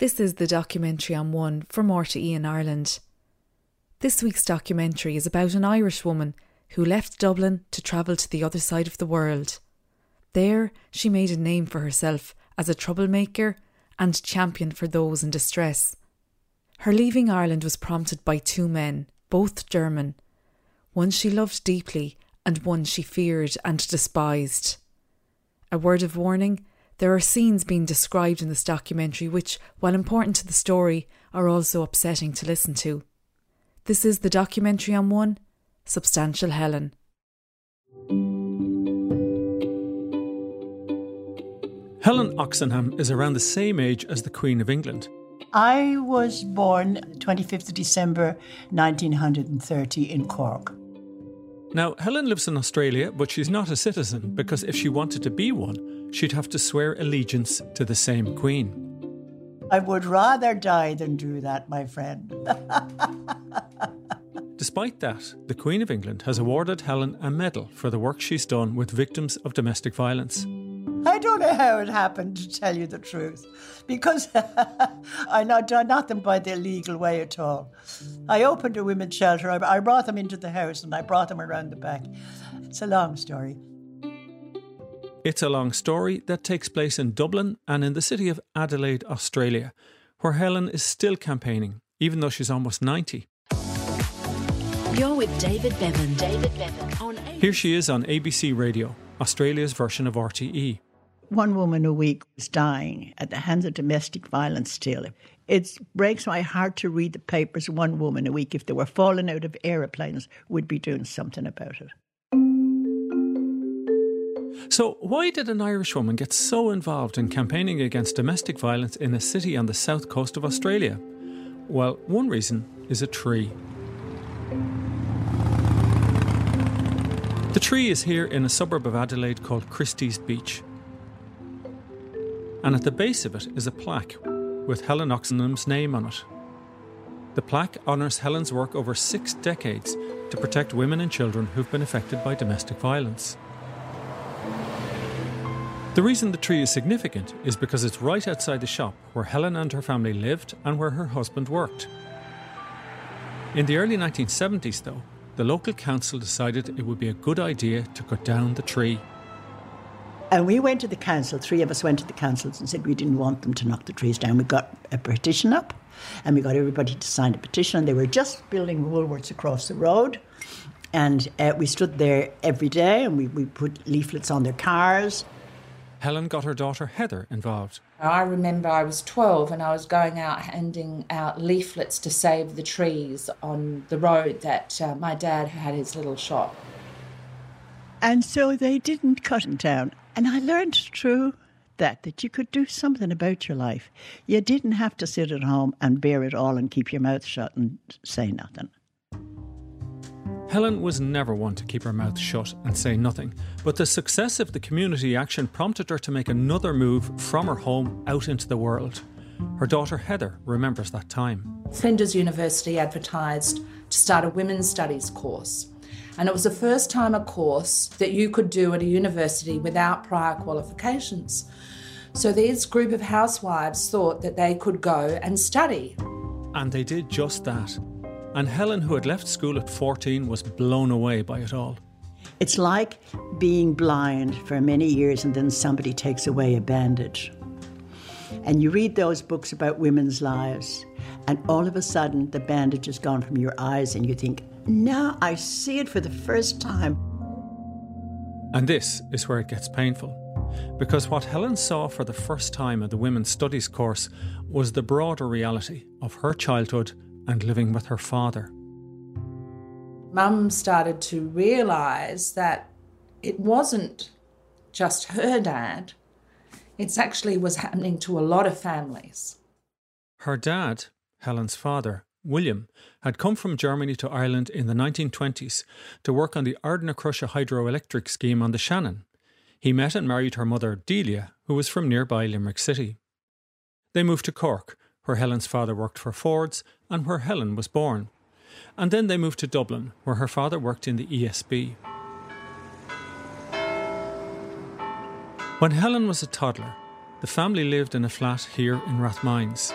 This is the documentary on One for More to E in Ireland. This week's documentary is about an Irish woman who left Dublin to travel to the other side of the world. There, she made a name for herself as a troublemaker and champion for those in distress. Her leaving Ireland was prompted by two men, both German, one she loved deeply and one she feared and despised. A word of warning there are scenes being described in this documentary which, while important to the story, are also upsetting to listen to. This is the documentary on one, Substantial Helen. Helen Oxenham is around the same age as the Queen of England. I was born 25th of December 1930 in Cork. Now, Helen lives in Australia, but she's not a citizen because if she wanted to be one, she'd have to swear allegiance to the same queen. I would rather die than do that, my friend. Despite that, the Queen of England has awarded Helen a medal for the work she's done with victims of domestic violence. I don't know how it happened, to tell you the truth, because I not done nothing by the legal way at all. I opened a women's shelter. I, I brought them into the house and I brought them around the back. It's a long story. It's a long story that takes place in Dublin and in the city of Adelaide, Australia, where Helen is still campaigning, even though she's almost 90. You're with David Bevan. David Bevan on Here she is on ABC Radio, Australia's version of RTE. One woman a week is dying at the hands of domestic violence still. It breaks my heart to read the papers. One woman a week, if they were falling out of aeroplanes, would be doing something about it. So, why did an Irish woman get so involved in campaigning against domestic violence in a city on the south coast of Australia? Well, one reason is a tree. The tree is here in a suburb of Adelaide called Christie's Beach. And at the base of it is a plaque with Helen Oxenham's name on it. The plaque honours Helen's work over six decades to protect women and children who've been affected by domestic violence. The reason the tree is significant is because it's right outside the shop where Helen and her family lived and where her husband worked. In the early 1970s, though, the local council decided it would be a good idea to cut down the tree. And we went to the council, three of us went to the councils and said we didn't want them to knock the trees down. We got a petition up and we got everybody to sign a petition. And they were just building Woolworths across the road. And uh, we stood there every day and we, we put leaflets on their cars. Helen got her daughter Heather involved. I remember I was 12 and I was going out handing out leaflets to save the trees on the road that uh, my dad had his little shop. And so they didn't cut them down. And I learned through that that you could do something about your life. You didn't have to sit at home and bear it all and keep your mouth shut and say nothing. Helen was never one to keep her mouth shut and say nothing, but the success of the community action prompted her to make another move from her home out into the world. Her daughter Heather remembers that time. Flinders University advertised to start a women's studies course. And it was the first time a course that you could do at a university without prior qualifications. So this group of housewives thought that they could go and study. And they did just that. And Helen, who had left school at 14, was blown away by it all. It's like being blind for many years and then somebody takes away a bandage. And you read those books about women's lives, and all of a sudden the bandage is gone from your eyes, and you think, now I see it for the first time. And this is where it gets painful. Because what Helen saw for the first time at the Women's Studies course was the broader reality of her childhood and living with her father. Mum started to realise that it wasn't just her dad, it actually was happening to a lot of families. Her dad, Helen's father, William, had come from Germany to Ireland in the 1920s to work on the Ardnacrusha hydroelectric scheme on the Shannon. He met and married her mother, Delia, who was from nearby Limerick City. They moved to Cork, where Helen's father worked for Ford's and where Helen was born. And then they moved to Dublin, where her father worked in the ESB. When Helen was a toddler, the family lived in a flat here in Rathmines.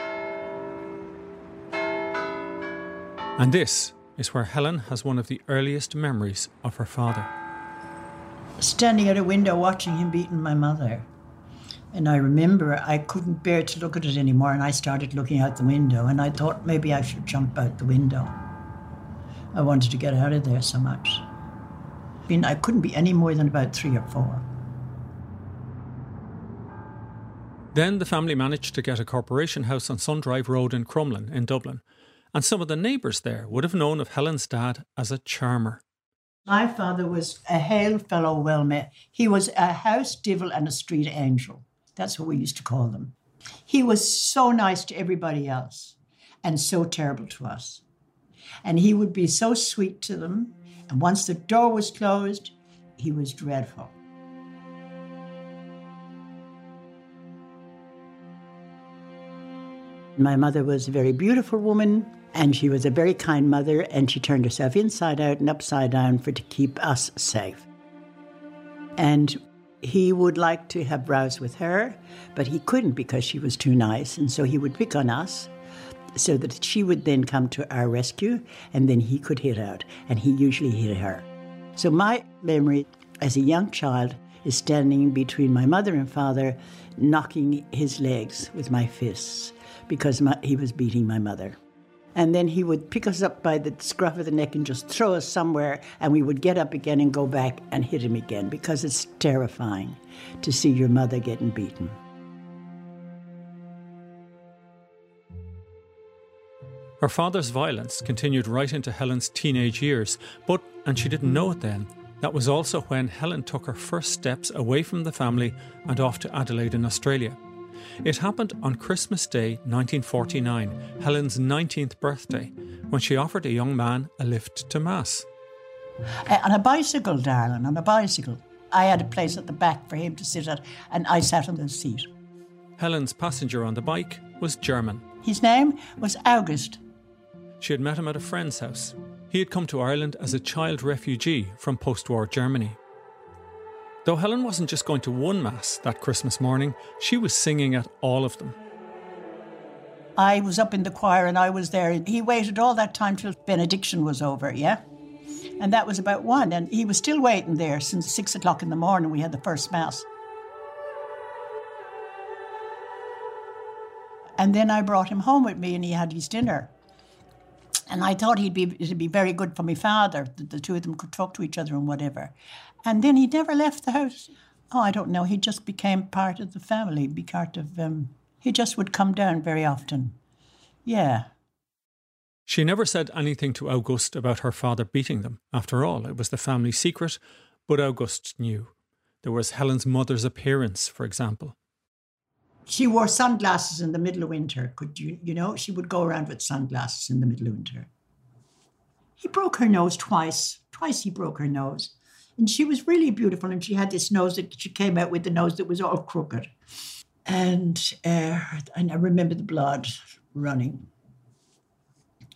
And this is where Helen has one of the earliest memories of her father. Standing at a window watching him beating my mother. And I remember I couldn't bear to look at it anymore, and I started looking out the window, and I thought maybe I should jump out the window. I wanted to get out of there so much. I mean, I couldn't be any more than about three or four. Then the family managed to get a corporation house on Sundrive Road in Crumlin in Dublin, and some of the neighbours there would have known of Helen's dad as a charmer. My father was a hail fellow well met. He was a house devil and a street angel. That's what we used to call them. He was so nice to everybody else and so terrible to us. And he would be so sweet to them. And once the door was closed, he was dreadful. My mother was a very beautiful woman, and she was a very kind mother, and she turned herself inside out and upside down for to keep us safe. And he would like to have rows with her, but he couldn't because she was too nice, and so he would pick on us so that she would then come to our rescue, and then he could hit out, and he usually hit her. So my memory as a young child is standing between my mother and father, knocking his legs with my fists because my, he was beating my mother. And then he would pick us up by the scruff of the neck and just throw us somewhere, and we would get up again and go back and hit him again because it's terrifying to see your mother getting beaten. Her father's violence continued right into Helen's teenage years, but, and she didn't know it then, that was also when Helen took her first steps away from the family and off to Adelaide in Australia. It happened on Christmas Day 1949, Helen's 19th birthday, when she offered a young man a lift to Mass. Uh, on a bicycle, darling, on a bicycle. I had a place at the back for him to sit at, and I sat on the seat. Helen's passenger on the bike was German. His name was August. She had met him at a friend's house. He had come to Ireland as a child refugee from post war Germany. Though Helen wasn't just going to one Mass that Christmas morning, she was singing at all of them. I was up in the choir and I was there. He waited all that time till benediction was over, yeah? And that was about one. And he was still waiting there since six o'clock in the morning. We had the first Mass. And then I brought him home with me and he had his dinner. And I thought he'd be it'd be very good for my father. that the two of them could talk to each other and whatever. And then he never left the house. Oh, I don't know. He just became part of the family, be part of. Um, he just would come down very often. Yeah. She never said anything to August about her father beating them. After all, it was the family secret, but August knew. There was Helen's mother's appearance, for example. She wore sunglasses in the middle of winter. Could you, you know, she would go around with sunglasses in the middle of winter. He broke her nose twice. Twice he broke her nose. And she was really beautiful, and she had this nose that she came out with the nose that was all crooked. And, uh, and I remember the blood running.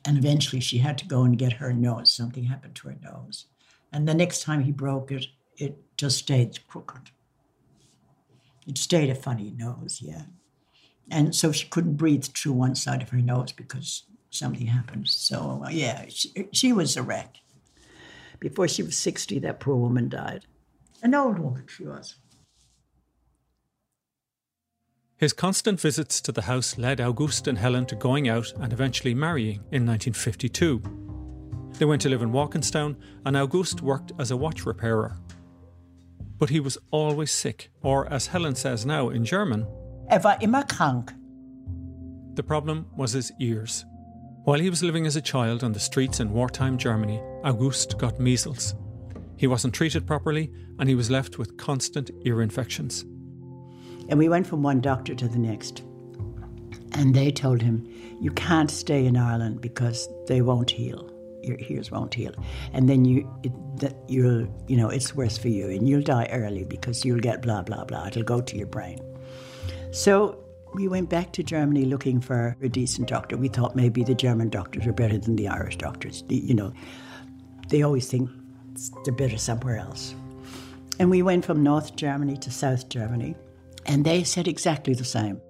And eventually she had to go and get her nose. Something happened to her nose. And the next time he broke it, it just stayed crooked. It stayed a funny nose, yeah. And so she couldn't breathe through one side of her nose because something happened. So, yeah, she, she was a wreck. Before she was 60, that poor woman died. An old woman she was. His constant visits to the house led Auguste and Helen to going out and eventually marrying in 1952. They went to live in Walkinstown, and Auguste worked as a watch repairer. But he was always sick, or as Helen says now in German, Er war immer krank. the problem was his ears. While he was living as a child on the streets in wartime Germany, Auguste got measles. He wasn't treated properly, and he was left with constant ear infections. And we went from one doctor to the next. And they told him, You can't stay in Ireland because they won't heal. Your ears won't heal. And then you, it, that you'll, you know, it's worse for you. And you'll die early because you'll get blah, blah, blah. It'll go to your brain. So we went back to Germany looking for a decent doctor. We thought maybe the German doctors are better than the Irish doctors. You know, they always think they're better somewhere else. And we went from North Germany to South Germany, and they said exactly the same.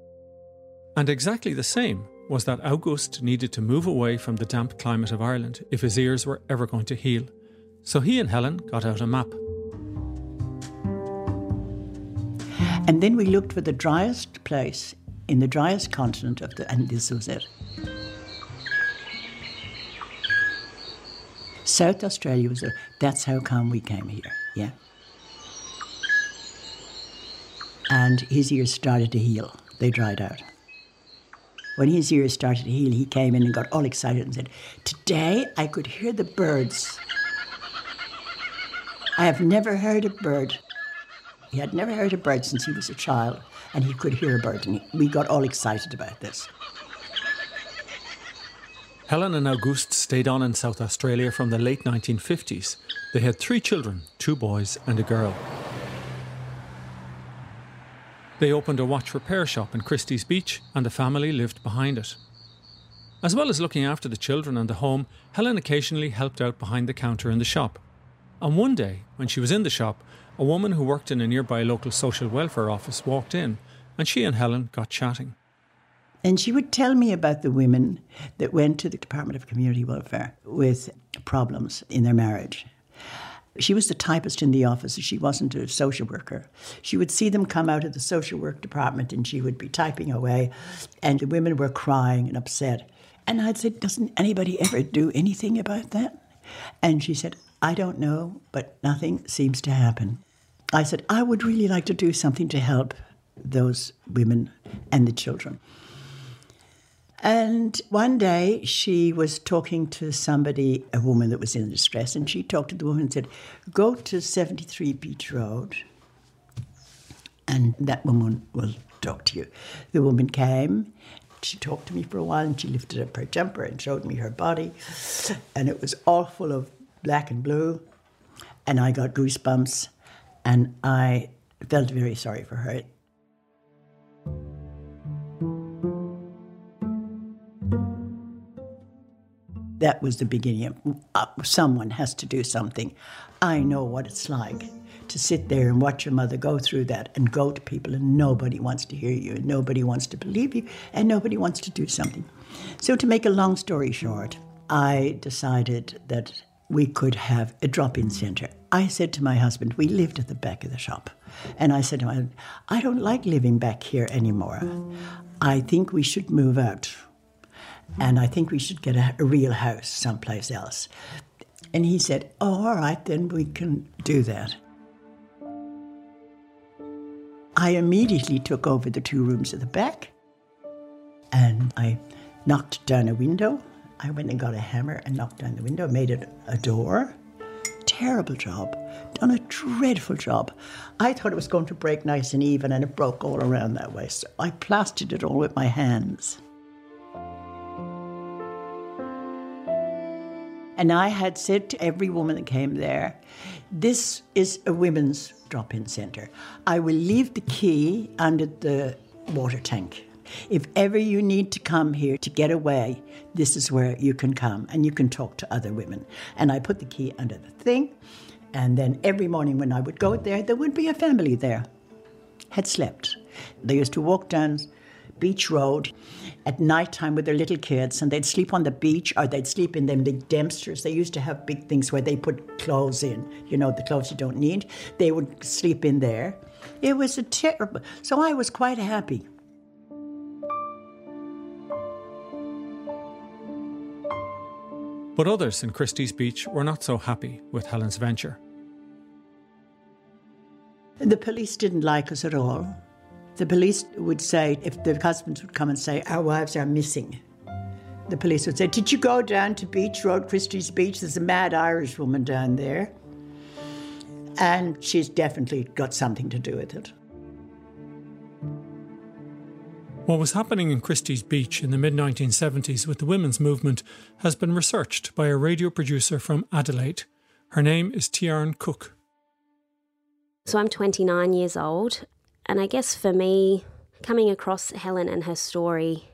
And exactly the same was that August needed to move away from the damp climate of Ireland if his ears were ever going to heal. So he and Helen got out a map. And then we looked for the driest place in the driest continent of the, and this was it. South Australia was it. That's how come we came here, yeah. And his ears started to heal. They dried out. When his ears started to heal, he came in and got all excited and said, Today I could hear the birds. I have never heard a bird. He had never heard a bird since he was a child, and he could hear a bird, and we got all excited about this. Helen and Auguste stayed on in South Australia from the late 1950s. They had three children two boys and a girl. They opened a watch repair shop in Christie's Beach, and the family lived behind it. As well as looking after the children and the home, Helen occasionally helped out behind the counter in the shop. And one day, when she was in the shop, a woman who worked in a nearby local social welfare office walked in, and she and Helen got chatting. And she would tell me about the women that went to the Department of Community Welfare with problems in their marriage. She was the typist in the office, she wasn't a social worker. She would see them come out of the social work department and she would be typing away, and the women were crying and upset. And I'd say, Doesn't anybody ever do anything about that? And she said, I don't know, but nothing seems to happen. I said, I would really like to do something to help those women and the children. And one day she was talking to somebody, a woman that was in distress, and she talked to the woman and said, Go to 73 Beach Road, and that woman will talk to you. The woman came, she talked to me for a while, and she lifted up her jumper and showed me her body, and it was all full of black and blue, and I got goosebumps, and I felt very sorry for her. that was the beginning of uh, someone has to do something. I know what it's like to sit there and watch your mother go through that and go to people and nobody wants to hear you and nobody wants to believe you and nobody wants to do something. So, to make a long story short, I decided that we could have a drop in mm. center. I said to my husband, we lived at the back of the shop, and I said to him, I don't like living back here anymore. I think we should move out and I think we should get a, a, real house someplace else. And he said, Oh, all right, then we can do that. I immediately took over the two rooms at the back and I knocked down a window. I went and got a hammer and knocked down the window, made it a door. Terrible job, done a dreadful job. I thought it was going to break nice and even, and it broke all around that way. So I plastered it all with my hands. And I had said to every woman that came there, this is a women's drop in centre. I will leave the key under the water tank. If ever you need to come here to get away, this is where you can come and you can talk to other women. And I put the key under the thing, and then every morning when I would go there, there would be a family there. Had slept. They used to walk down Beach Road at night time with their little kids and they'd sleep on the beach or they'd sleep in them big dumpsters. They used to have big things where they put clothes in, you know, the clothes you don't need. They would sleep in there. It was a terrible. So I was quite happy. But others in Christie's Beach were not so happy with Helen's venture. The police didn't like us at all. The police would say, if the husbands would come and say, Our wives are missing, the police would say, Did you go down to Beach Road, Christie's Beach? There's a mad Irish woman down there. And she's definitely got something to do with it. What was happening in Christie's Beach in the mid 1970s with the women's movement has been researched by a radio producer from Adelaide. Her name is Tiarn Cook. So I'm 29 years old, and I guess for me, coming across Helen and her story,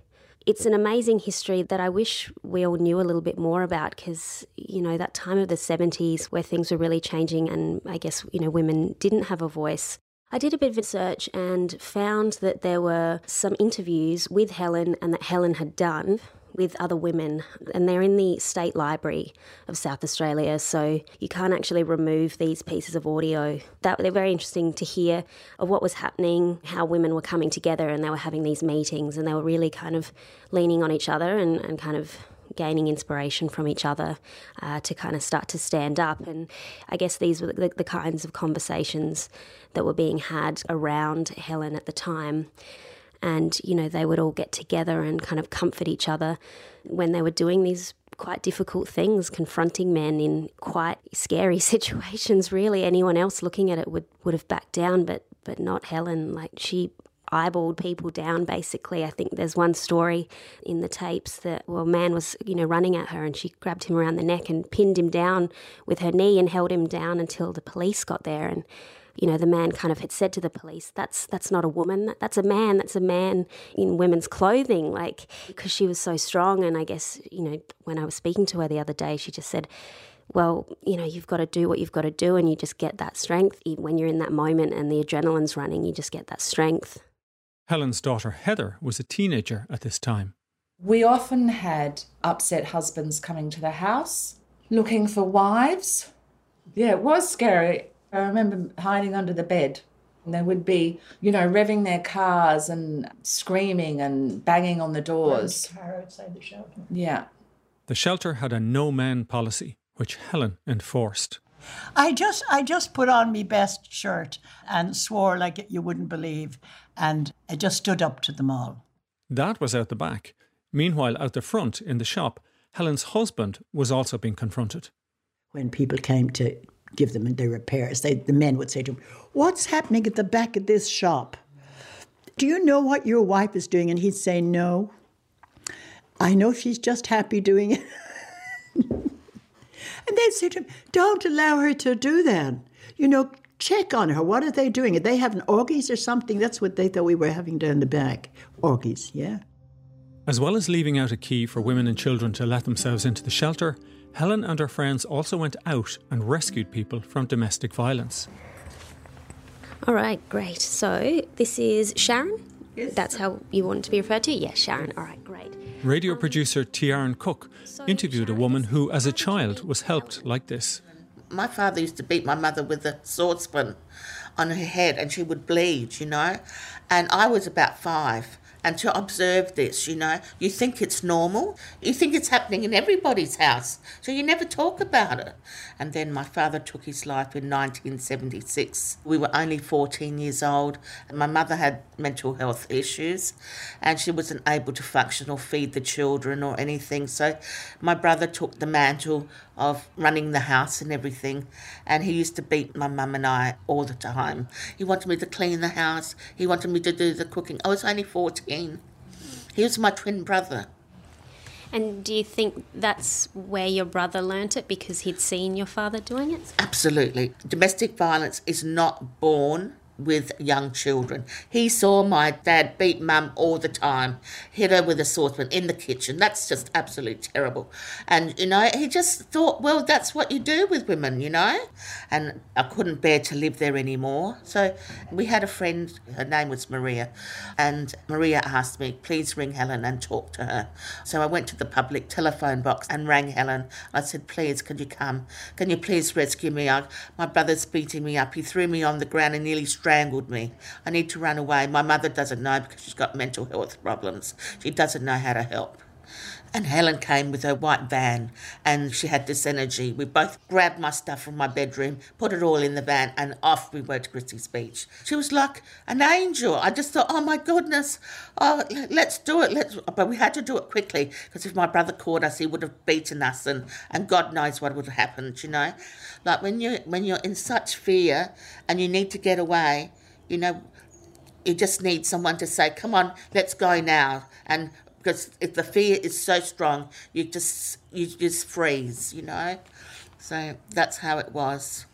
it's an amazing history that I wish we all knew a little bit more about because, you know, that time of the 70s where things were really changing and I guess, you know, women didn't have a voice. I did a bit of research and found that there were some interviews with Helen and that Helen had done with other women, and they're in the State Library of South Australia, so you can't actually remove these pieces of audio. That they're very interesting to hear of what was happening, how women were coming together, and they were having these meetings, and they were really kind of leaning on each other and, and kind of gaining inspiration from each other uh, to kind of start to stand up. And I guess these were the, the kinds of conversations that were being had around Helen at the time. And, you know, they would all get together and kind of comfort each other when they were doing these quite difficult things, confronting men in quite scary situations, really. Anyone else looking at it would, would have backed down, but but not Helen. Like she eyeballed people down basically. I think there's one story in the tapes that well man was, you know, running at her and she grabbed him around the neck and pinned him down with her knee and held him down until the police got there and you know the man kind of had said to the police that's that's not a woman that's a man that's a man in women's clothing like because she was so strong and i guess you know when i was speaking to her the other day she just said well, you know, you've got to do what you've got to do, and you just get that strength when you're in that moment and the adrenaline's running. You just get that strength. Helen's daughter Heather was a teenager at this time. We often had upset husbands coming to the house looking for wives. Yeah, it was scary. I remember hiding under the bed. And they would be, you know, revving their cars and screaming and banging on the doors. Car outside the shelter. Yeah. The shelter had a no man policy, which Helen enforced. I just I just put on my best shirt and swore like you wouldn't believe, and I just stood up to them all. That was out the back. Meanwhile, out the front in the shop, Helen's husband was also being confronted. When people came to give them their repairs, they, the men would say to him, "What's happening at the back of this shop? Do you know what your wife is doing?" And he'd say, "No." I know she's just happy doing it. And they'd say to him, Don't allow her to do that. You know, check on her. What are they doing? Are they having orgies or something? That's what they thought we were having down the back. Orgies, yeah. As well as leaving out a key for women and children to let themselves into the shelter, Helen and her friends also went out and rescued people from domestic violence. All right, great. So this is Sharon. Yes. That's how you want to be referred to? Yes, Sharon. All right, great. Radio producer Tiarn Cook interviewed a woman who, as a child, was helped like this. My father used to beat my mother with a saucepan on her head and she would bleed, you know. And I was about five. And to observe this, you know, you think it's normal. You think it's happening in everybody's house. So you never talk about it. And then my father took his life in 1976. We were only 14 years old. And my mother had mental health issues and she wasn't able to function or feed the children or anything. So my brother took the mantle of running the house and everything. And he used to beat my mum and I all the time. He wanted me to clean the house, he wanted me to do the cooking. I was only 14. He was my twin brother. And do you think that's where your brother learnt it because he'd seen your father doing it? Absolutely. Domestic violence is not born, with young children. He saw my dad beat mum all the time, hit her with a saucepan in the kitchen. That's just absolutely terrible. And, you know, he just thought, well, that's what you do with women, you know? And I couldn't bear to live there anymore. So we had a friend, her name was Maria, and Maria asked me, please ring Helen and talk to her. So I went to the public telephone box and rang Helen. I said, please, can you come? Can you please rescue me? I, my brother's beating me up. He threw me on the ground and nearly strangled me. I need to run away. My mother doesn't know because she's got mental health problems. She doesn't know how to help. And Helen came with her white van and she had this energy. We both grabbed my stuff from my bedroom, put it all in the van, and off we went to Christie's Beach. She was like an angel. I just thought, oh my goodness, oh, let's do it. Let's. But we had to do it quickly because if my brother caught us, he would have beaten us, and, and God knows what would have happened, you know? Like when, you, when you're in such fear and you need to get away, you know, you just need someone to say, come on, let's go now. And because if the fear is so strong, you just you just freeze, you know. So that's how it was.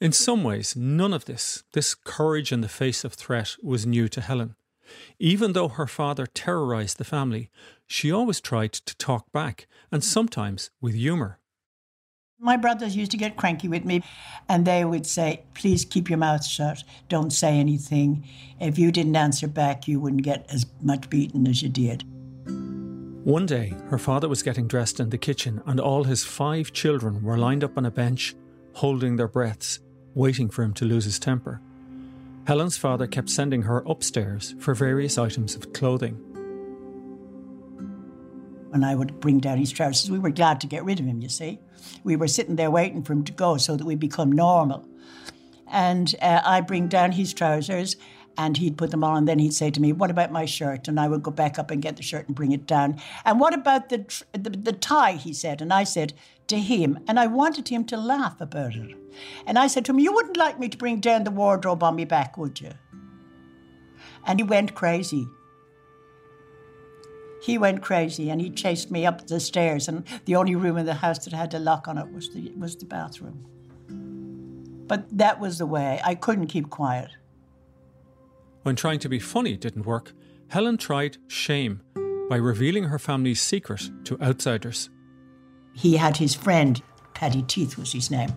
In some ways, none of this, this courage in the face of threat, was new to Helen. Even though her father terrorised the family, she always tried to talk back, and sometimes with humour. My brothers used to get cranky with me, and they would say, Please keep your mouth shut. Don't say anything. If you didn't answer back, you wouldn't get as much beaten as you did. One day, her father was getting dressed in the kitchen, and all his five children were lined up on a bench, holding their breaths, waiting for him to lose his temper. Helen's father kept sending her upstairs for various items of clothing. And I would bring down his trousers. We were glad to get rid of him, you see. We were sitting there waiting for him to go so that we become normal. And uh, I bring down his trousers and he'd put them on and then he'd say to me, What about my shirt? And I would go back up and get the shirt and bring it down. And what about the, the, the tie? He said. And I said to him, and I wanted him to laugh about it. And I said to him, You wouldn't like me to bring down the wardrobe on me back, would you? And he went crazy he went crazy and he chased me up the stairs. And the only room in the house that had a lock on it was the, was the bathroom. But that was the way. I couldn't keep quiet. When trying to be funny didn't work, Helen tried shame by revealing her family's secret to outsiders. He had his friend Paddy Teeth was his name.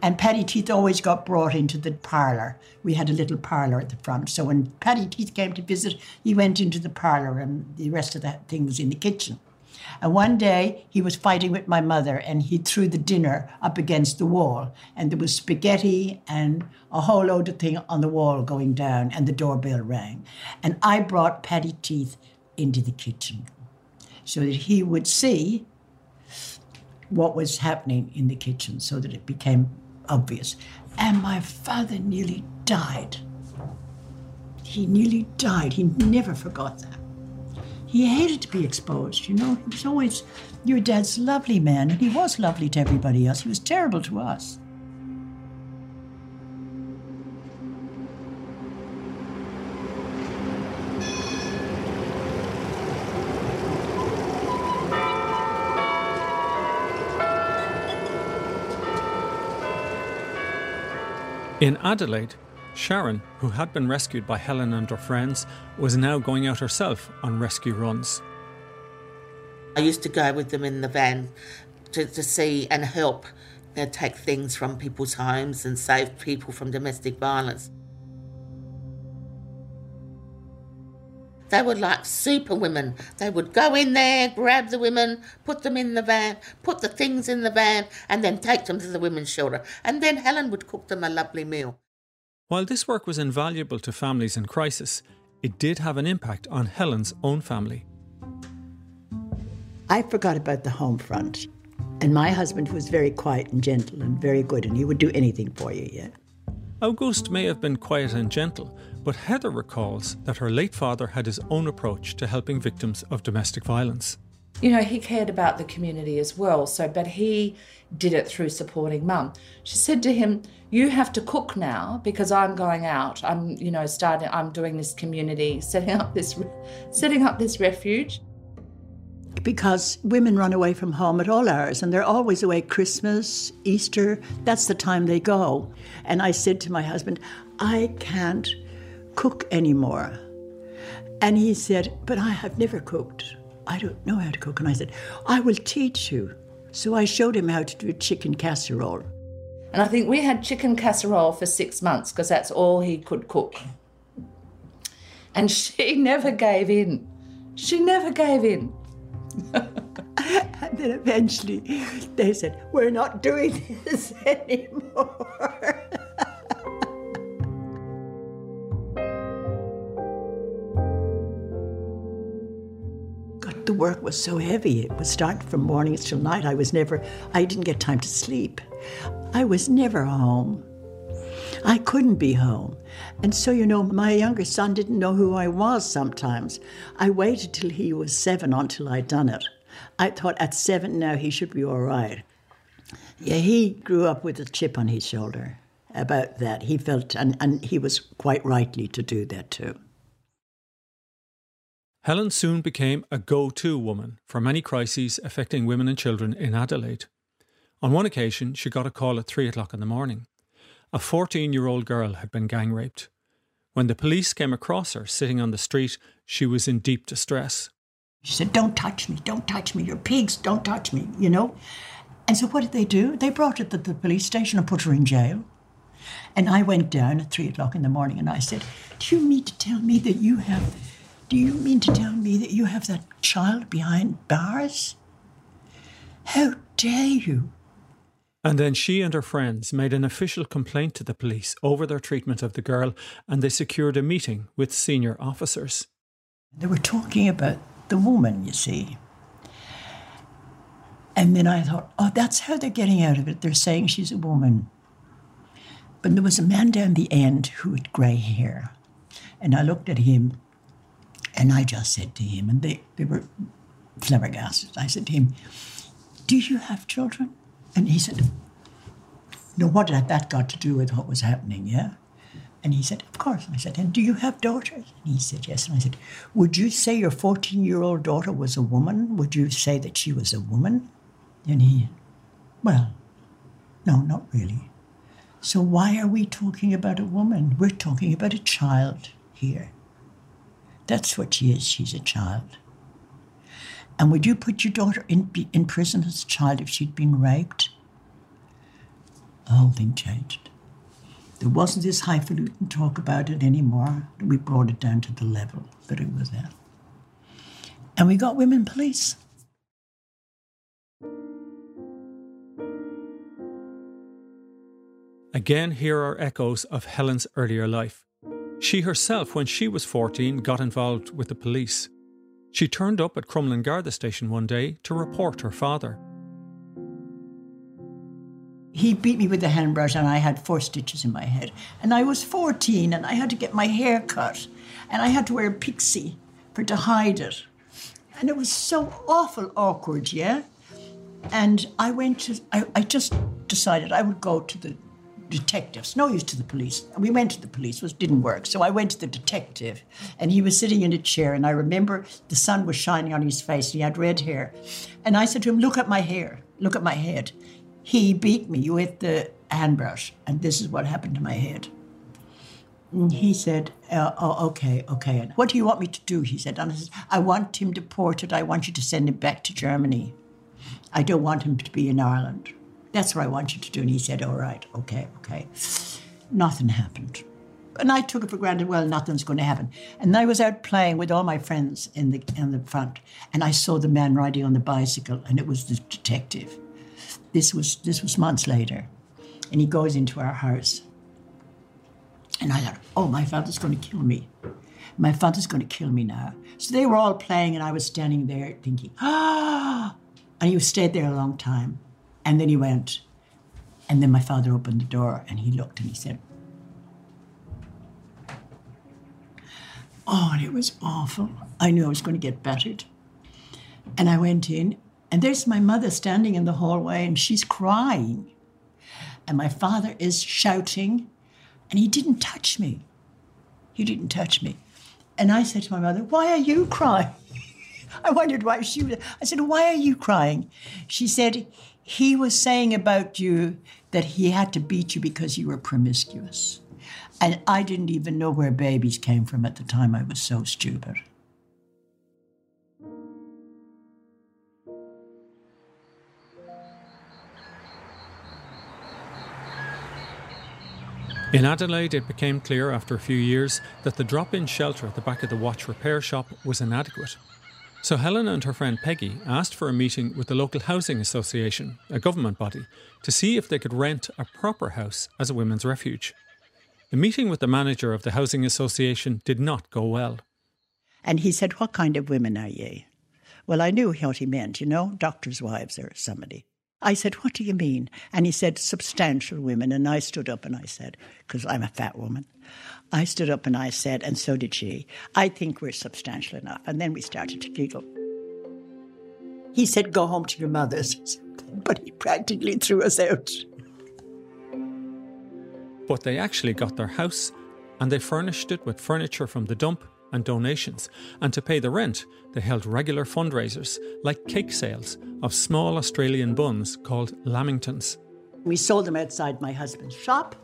And Paddy Teeth always got brought into the parlour. We had a little parlour at the front. So when Paddy Teeth came to visit, he went into the parlour and the rest of the thing was in the kitchen. And one day he was fighting with my mother and he threw the dinner up against the wall. And there was spaghetti and a whole load of thing on the wall going down and the doorbell rang. And I brought Paddy Teeth into the kitchen so that he would see what was happening in the kitchen so that it became obvious. And my father nearly died. He nearly died. He never forgot that. He hated to be exposed, you know. He was always, your dad's lovely man, and he was lovely to everybody else. He was terrible to us. In Adelaide, Sharon, who had been rescued by Helen and her friends, was now going out herself on rescue runs. I used to go with them in the van to, to see and help you know, take things from people's homes and save people from domestic violence. They were like super women. They would go in there, grab the women, put them in the van, put the things in the van, and then take them to the women's shelter. And then Helen would cook them a lovely meal. While this work was invaluable to families in crisis, it did have an impact on Helen's own family. I forgot about the home front. And my husband was very quiet and gentle and very good, and he would do anything for you, yeah. Auguste may have been quiet and gentle, but Heather recalls that her late father had his own approach to helping victims of domestic violence. You know, he cared about the community as well, so but he did it through supporting mum. She said to him, "You have to cook now because I'm going out. I'm, you know, starting I'm doing this community, setting up this setting up this refuge." because women run away from home at all hours and they're always away Christmas, Easter, that's the time they go. And I said to my husband, I can't cook anymore. And he said, But I have never cooked. I don't know how to cook. And I said, I will teach you. So I showed him how to do chicken casserole. And I think we had chicken casserole for six months because that's all he could cook. And she never gave in. She never gave in. and then eventually they said, We're not doing this anymore. The work was so heavy. It was starting from mornings till night. I was never, I didn't get time to sleep. I was never home. I couldn't be home. And so, you know, my younger son didn't know who I was sometimes. I waited till he was seven until I'd done it. I thought at seven now he should be all right. Yeah, he grew up with a chip on his shoulder about that. He felt, and, and he was quite rightly to do that too. Helen soon became a go to woman for many crises affecting women and children in Adelaide. On one occasion, she got a call at three o'clock in the morning. A 14 year old girl had been gang raped. When the police came across her sitting on the street, she was in deep distress. She said, Don't touch me, don't touch me, you're pigs, don't touch me, you know? And so what did they do? They brought her to the police station and put her in jail. And I went down at three o'clock in the morning and I said, Do you mean to tell me that you have, do you mean to tell me that you have that child behind bars? How dare you? And then she and her friends made an official complaint to the police over their treatment of the girl and they secured a meeting with senior officers. They were talking about the woman, you see. And then I thought, oh, that's how they're getting out of it. They're saying she's a woman. But there was a man down the end who had grey hair. And I looked at him and I just said to him, and they, they were flabbergasted. I said to him, Do you have children? And he said, No, what had that got to do with what was happening, yeah? And he said, Of course. And I said, And do you have daughters? And he said, Yes. And I said, Would you say your 14 year old daughter was a woman? Would you say that she was a woman? And he, Well, no, not really. So why are we talking about a woman? We're talking about a child here. That's what she is. She's a child. And would you put your daughter in, in prison as a child if she'd been raped? The whole thing changed. There wasn't this highfalutin talk about it anymore. We brought it down to the level that it was at. And we got women police. Again, here are echoes of Helen's earlier life. She herself, when she was 14, got involved with the police. She turned up at Crumlin Garda station one day to report her father. He beat me with a hand brush, and I had four stitches in my head. And I was 14 and I had to get my hair cut and I had to wear a pixie for to hide it. And it was so awful awkward, yeah? And I went to, I, I just decided I would go to the detectives. No use to the police. We went to the police, which didn't work. So I went to the detective, and he was sitting in a chair. And I remember the sun was shining on his face. He had red hair, and I said to him, "Look at my hair. Look at my head." He beat me with the handbrush, and this is what happened to my head. And he said, uh, "Oh, okay, okay. And what do you want me to do?" He said, and I said, "I want him deported. I want you to send him back to Germany. I don't want him to be in Ireland." That's what I want you to do. And he said, All right, okay, okay. Nothing happened. And I took it for granted, well, nothing's going to happen. And I was out playing with all my friends in the in the front, and I saw the man riding on the bicycle, and it was the detective. This was this was months later. And he goes into our house. And I thought, oh, my father's going to kill me. My father's going to kill me now. So they were all playing, and I was standing there thinking, ah. And he stayed there a long time. And then he went. And then my father opened the door and he looked and he said, Oh, and it was awful. I knew I was going to get battered. And I went in, and there's my mother standing in the hallway, and she's crying. And my father is shouting, and he didn't touch me. He didn't touch me. And I said to my mother, Why are you crying? I wondered why she was. I said, Why are you crying? She said, He was saying about you that he had to beat you because you were promiscuous. And I didn't even know where babies came from at the time. I was so stupid. In Adelaide, it became clear after a few years that the drop in shelter at the back of the watch repair shop was inadequate. So Helen and her friend Peggy asked for a meeting with the local housing association, a government body, to see if they could rent a proper house as a women's refuge. The meeting with the manager of the housing association did not go well. And he said, What kind of women are ye? Well, I knew what he meant, you know, doctors' wives or somebody. I said, What do you mean? And he said, Substantial women. And I stood up and I said, Because I'm a fat woman. I stood up and I said, and so did she, I think we're substantial enough. And then we started to giggle. He said, Go home to your mother's. But he practically threw us out. But they actually got their house and they furnished it with furniture from the dump and donations. And to pay the rent, they held regular fundraisers like cake sales of small Australian buns called Lamingtons. We sold them outside my husband's shop.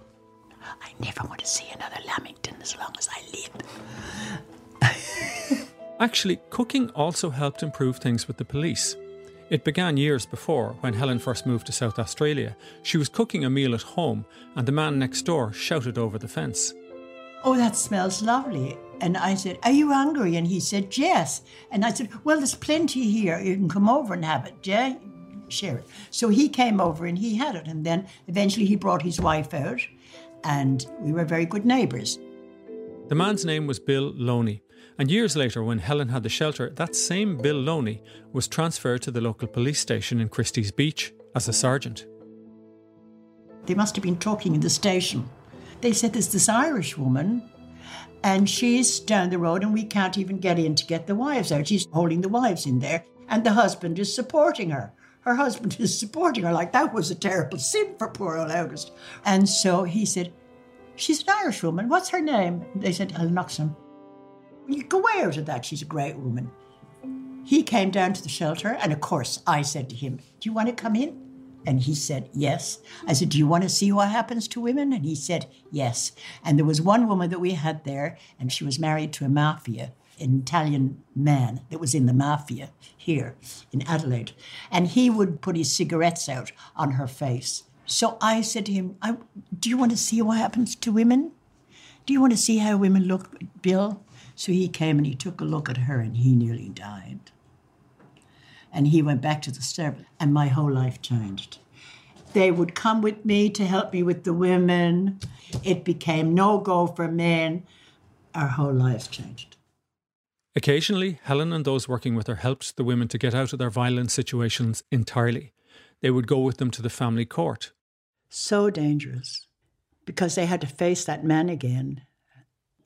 I never want to see another Lamington as long as I live. Actually, cooking also helped improve things with the police. It began years before, when Helen first moved to South Australia. She was cooking a meal at home, and the man next door shouted over the fence. Oh, that smells lovely. And I said, Are you hungry? And he said, Yes. And I said, Well, there's plenty here. You can come over and have it, yeah? Share it. So he came over and he had it. And then eventually he brought his wife out, and we were very good neighbours. The man's name was Bill Loney. And years later, when Helen had the shelter, that same Bill Loney was transferred to the local police station in Christie's Beach as a sergeant. They must have been talking in the station. They said there's this Irish woman and she's down the road and we can't even get in to get the wives out. She's holding the wives in there and the husband is supporting her. Her husband is supporting her like that was a terrible sin for poor old August. And so he said, She's an Irish woman. What's her name? They said, Ellen Oxon. You go out of that. She's a great woman. He came down to the shelter, and of course, I said to him, Do you want to come in? And he said, Yes. I said, Do you want to see what happens to women? And he said, Yes. And there was one woman that we had there, and she was married to a mafia, an Italian man that was in the mafia here in Adelaide. And he would put his cigarettes out on her face. So I said to him, Do you want to see what happens to women? Do you want to see how women look, Bill? So he came and he took a look at her and he nearly died. And he went back to the service, and my whole life changed. They would come with me to help me with the women. It became no go for men. Our whole lives changed. Occasionally, Helen and those working with her helped the women to get out of their violent situations entirely. They would go with them to the family court. So dangerous because they had to face that man again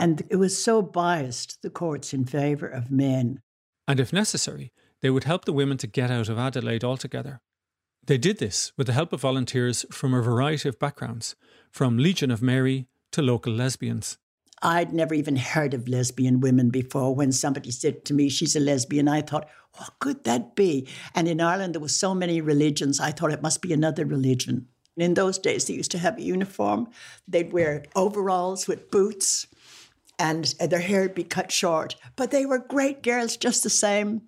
and it was so biased, the courts in favour of men. And if necessary, they would help the women to get out of Adelaide altogether. They did this with the help of volunteers from a variety of backgrounds, from Legion of Mary to local lesbians. I'd never even heard of lesbian women before. When somebody said to me, she's a lesbian, I thought, what could that be? And in Ireland, there were so many religions, I thought it must be another religion. In those days, they used to have a uniform. They'd wear overalls with boots and their hair would be cut short. But they were great girls just the same.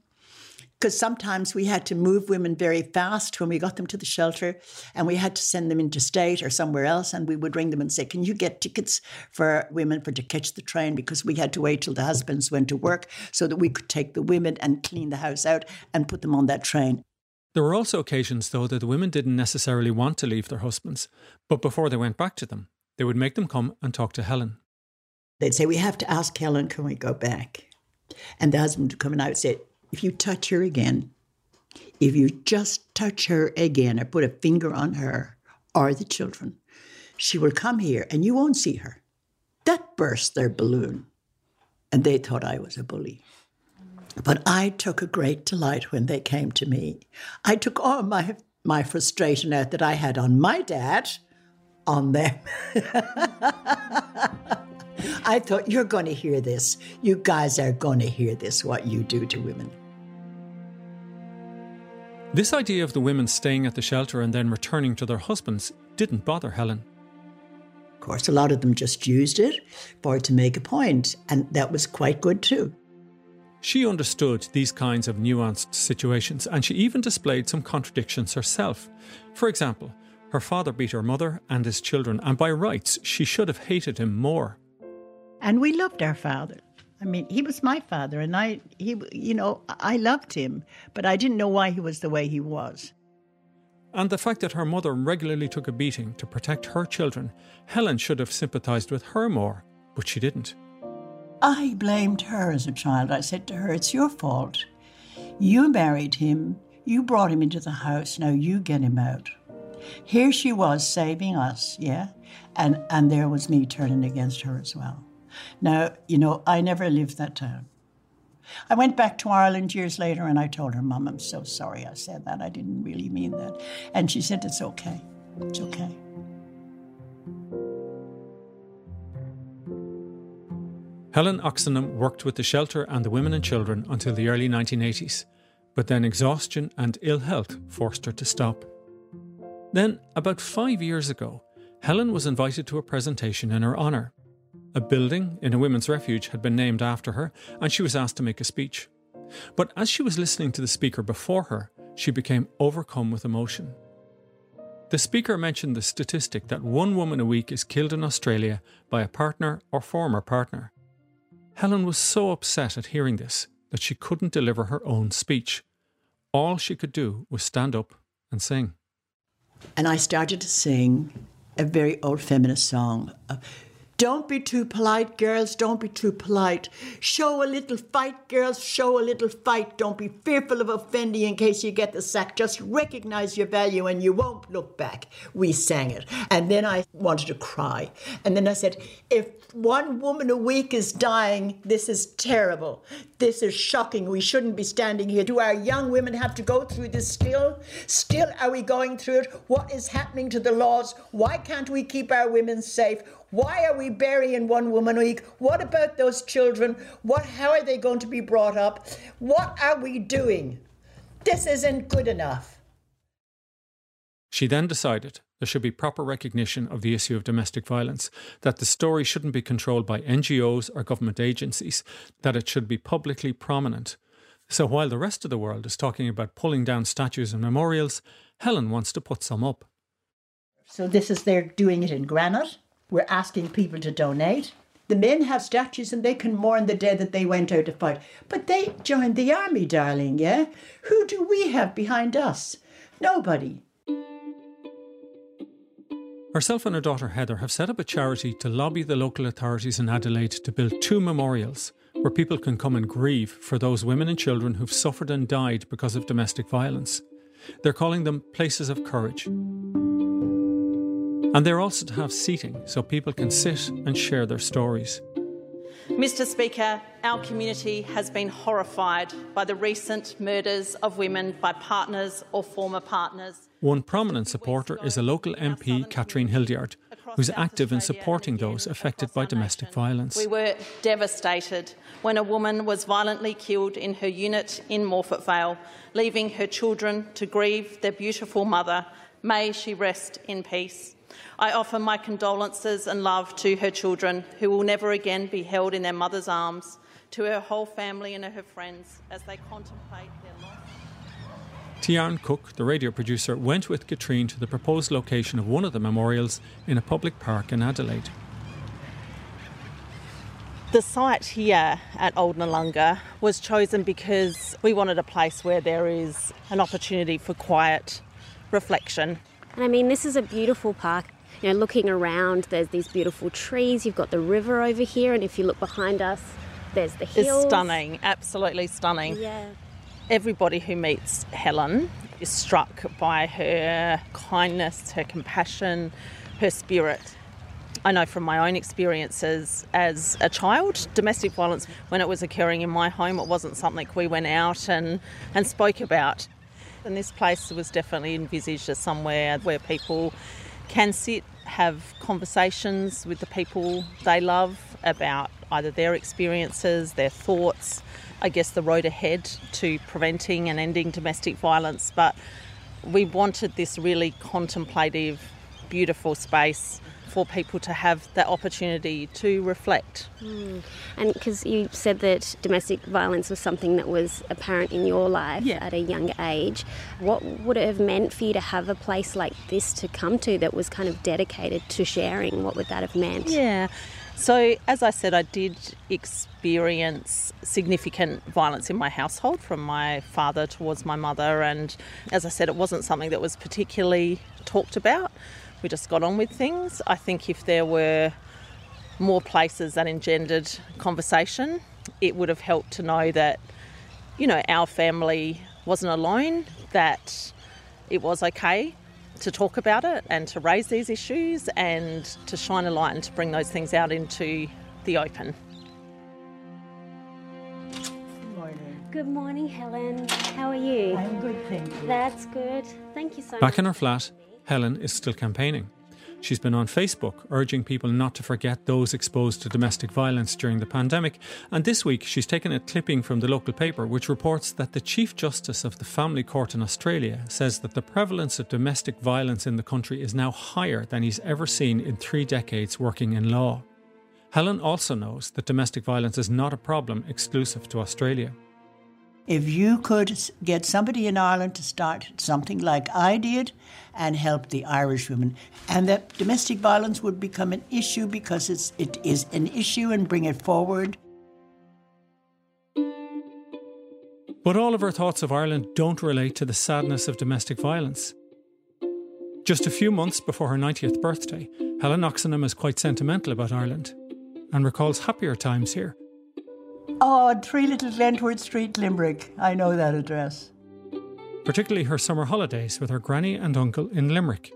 Because sometimes we had to move women very fast when we got them to the shelter, and we had to send them interstate or somewhere else, and we would ring them and say, "Can you get tickets for women for to catch the train?" Because we had to wait till the husbands went to work so that we could take the women and clean the house out and put them on that train. There were also occasions, though, that the women didn't necessarily want to leave their husbands, but before they went back to them, they would make them come and talk to Helen. They'd say, We have to ask Helen, can we go back? And the husband would come and I would say, If you touch her again, if you just touch her again or put a finger on her or the children, she will come here and you won't see her. That burst their balloon. And they thought I was a bully. But I took a great delight when they came to me. I took all my, my frustration out that I had on my dad on them. I thought, you're going to hear this. You guys are going to hear this, what you do to women. This idea of the women staying at the shelter and then returning to their husbands didn't bother Helen. Of course, a lot of them just used it for to make a point, and that was quite good too. She understood these kinds of nuanced situations and she even displayed some contradictions herself. For example, her father beat her mother and his children, and by rights, she should have hated him more. And we loved our father. I mean, he was my father, and I, he, you know, I loved him, but I didn't know why he was the way he was. And the fact that her mother regularly took a beating to protect her children, Helen should have sympathised with her more, but she didn't. I blamed her as a child. I said to her, It's your fault. You married him, you brought him into the house, now you get him out. Here she was saving us, yeah? And, and there was me turning against her as well. Now, you know, I never lived that down. I went back to Ireland years later and I told her, Mum, I'm so sorry I said that. I didn't really mean that. And she said, It's okay. It's okay. Helen Oxenham worked with the shelter and the women and children until the early 1980s, but then exhaustion and ill health forced her to stop. Then, about five years ago, Helen was invited to a presentation in her honour. A building in a women's refuge had been named after her, and she was asked to make a speech. But as she was listening to the speaker before her, she became overcome with emotion. The speaker mentioned the statistic that one woman a week is killed in Australia by a partner or former partner. Helen was so upset at hearing this that she couldn't deliver her own speech. All she could do was stand up and sing. And I started to sing a very old feminist song. Don't be too polite, girls. Don't be too polite. Show a little fight, girls. Show a little fight. Don't be fearful of offending in case you get the sack. Just recognize your value and you won't look back. We sang it. And then I wanted to cry. And then I said, if one woman a week is dying, this is terrible. This is shocking. We shouldn't be standing here. Do our young women have to go through this still? Still, are we going through it? What is happening to the laws? Why can't we keep our women safe? Why are we burying one woman a week? What about those children? What how are they going to be brought up? What are we doing? This isn't good enough. She then decided there should be proper recognition of the issue of domestic violence, that the story shouldn't be controlled by NGOs or government agencies, that it should be publicly prominent. So while the rest of the world is talking about pulling down statues and memorials, Helen wants to put some up. So this is they're doing it in granite. We're asking people to donate. The men have statues and they can mourn the dead that they went out to fight. But they joined the army, darling, yeah? Who do we have behind us? Nobody. Herself and her daughter Heather have set up a charity to lobby the local authorities in Adelaide to build two memorials where people can come and grieve for those women and children who've suffered and died because of domestic violence. They're calling them Places of Courage. And they're also to have seating so people can sit and share their stories. Mr. Speaker, our community has been horrified by the recent murders of women by partners or former partners. One prominent supporter is a local MP, Katrine Hildyard, who's active in supporting those affected by domestic violence. We were devastated when a woman was violently killed in her unit in Morphett Vale, leaving her children to grieve their beautiful mother. May she rest in peace. I offer my condolences and love to her children, who will never again be held in their mother's arms, to her whole family and her friends as they contemplate their loss. Tiarn Cook, the radio producer, went with Katrine to the proposed location of one of the memorials in a public park in Adelaide. The site here at Old Noarlunga was chosen because we wanted a place where there is an opportunity for quiet reflection. And I mean, this is a beautiful park. You know, looking around, there's these beautiful trees. You've got the river over here, and if you look behind us, there's the hills. It's stunning, absolutely stunning. Yeah. Everybody who meets Helen is struck by her kindness, her compassion, her spirit. I know from my own experiences as a child, domestic violence, when it was occurring in my home, it wasn't something we went out and, and spoke about. And this place was definitely envisaged as somewhere where people can sit, have conversations with the people they love about either their experiences, their thoughts, I guess the road ahead to preventing and ending domestic violence. But we wanted this really contemplative, beautiful space for people to have that opportunity to reflect. Mm. And because you said that domestic violence was something that was apparent in your life yeah. at a young age, what would it have meant for you to have a place like this to come to that was kind of dedicated to sharing? What would that have meant? Yeah. So, as I said, I did experience significant violence in my household from my father towards my mother, and as I said, it wasn't something that was particularly talked about we just got on with things. I think if there were more places that engendered conversation, it would have helped to know that, you know, our family wasn't alone, that it was okay to talk about it and to raise these issues and to shine a light and to bring those things out into the open. Good morning. Good morning, Helen. How are you? I'm good, thank you. That's good. Thank you so much. Back in her flat, Helen is still campaigning. She's been on Facebook urging people not to forget those exposed to domestic violence during the pandemic. And this week, she's taken a clipping from the local paper which reports that the Chief Justice of the Family Court in Australia says that the prevalence of domestic violence in the country is now higher than he's ever seen in three decades working in law. Helen also knows that domestic violence is not a problem exclusive to Australia. If you could get somebody in Ireland to start something like I did and help the Irish women, and that domestic violence would become an issue because it's, it is an issue and bring it forward. But all of her thoughts of Ireland don't relate to the sadness of domestic violence. Just a few months before her 90th birthday, Helen Oxenham is quite sentimental about Ireland and recalls happier times here. Oh, Three Little Glentworth Street, Limerick. I know that address. Particularly her summer holidays with her granny and uncle in Limerick.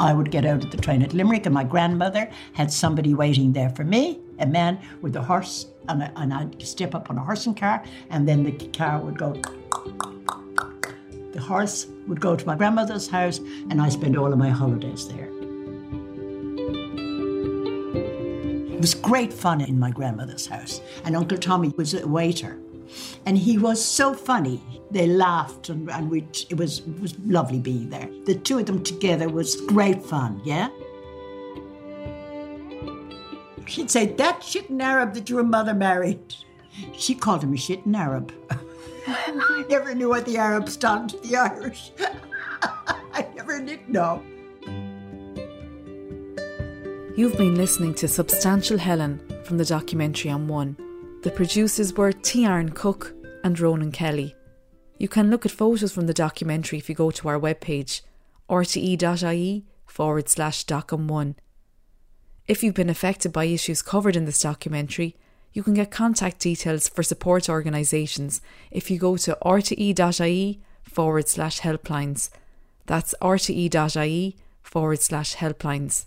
I would get out of the train at Limerick, and my grandmother had somebody waiting there for me, a man with a horse, and, a, and I'd step up on a horse and car, and then the car would go. The horse would go to my grandmother's house, and I spent all of my holidays there. It was great fun in my grandmother's house, and Uncle Tommy was a waiter. And he was so funny. They laughed, and, and we, it, was, was lovely being there. The two of them together was great fun, yeah? She'd say, That shitting Arab that your mother married. She called him a shitting Arab. I never knew what the Arabs done to the Irish. I never did know. You've been listening to Substantial Helen from the documentary on One. The producers were Tiarn Cook and Ronan Kelly. You can look at photos from the documentary if you go to our webpage, rte.ie forward slash doconone. If you've been affected by issues covered in this documentary, you can get contact details for support organisations if you go to rte.ie forward slash helplines. That's rte.ie forward slash helplines.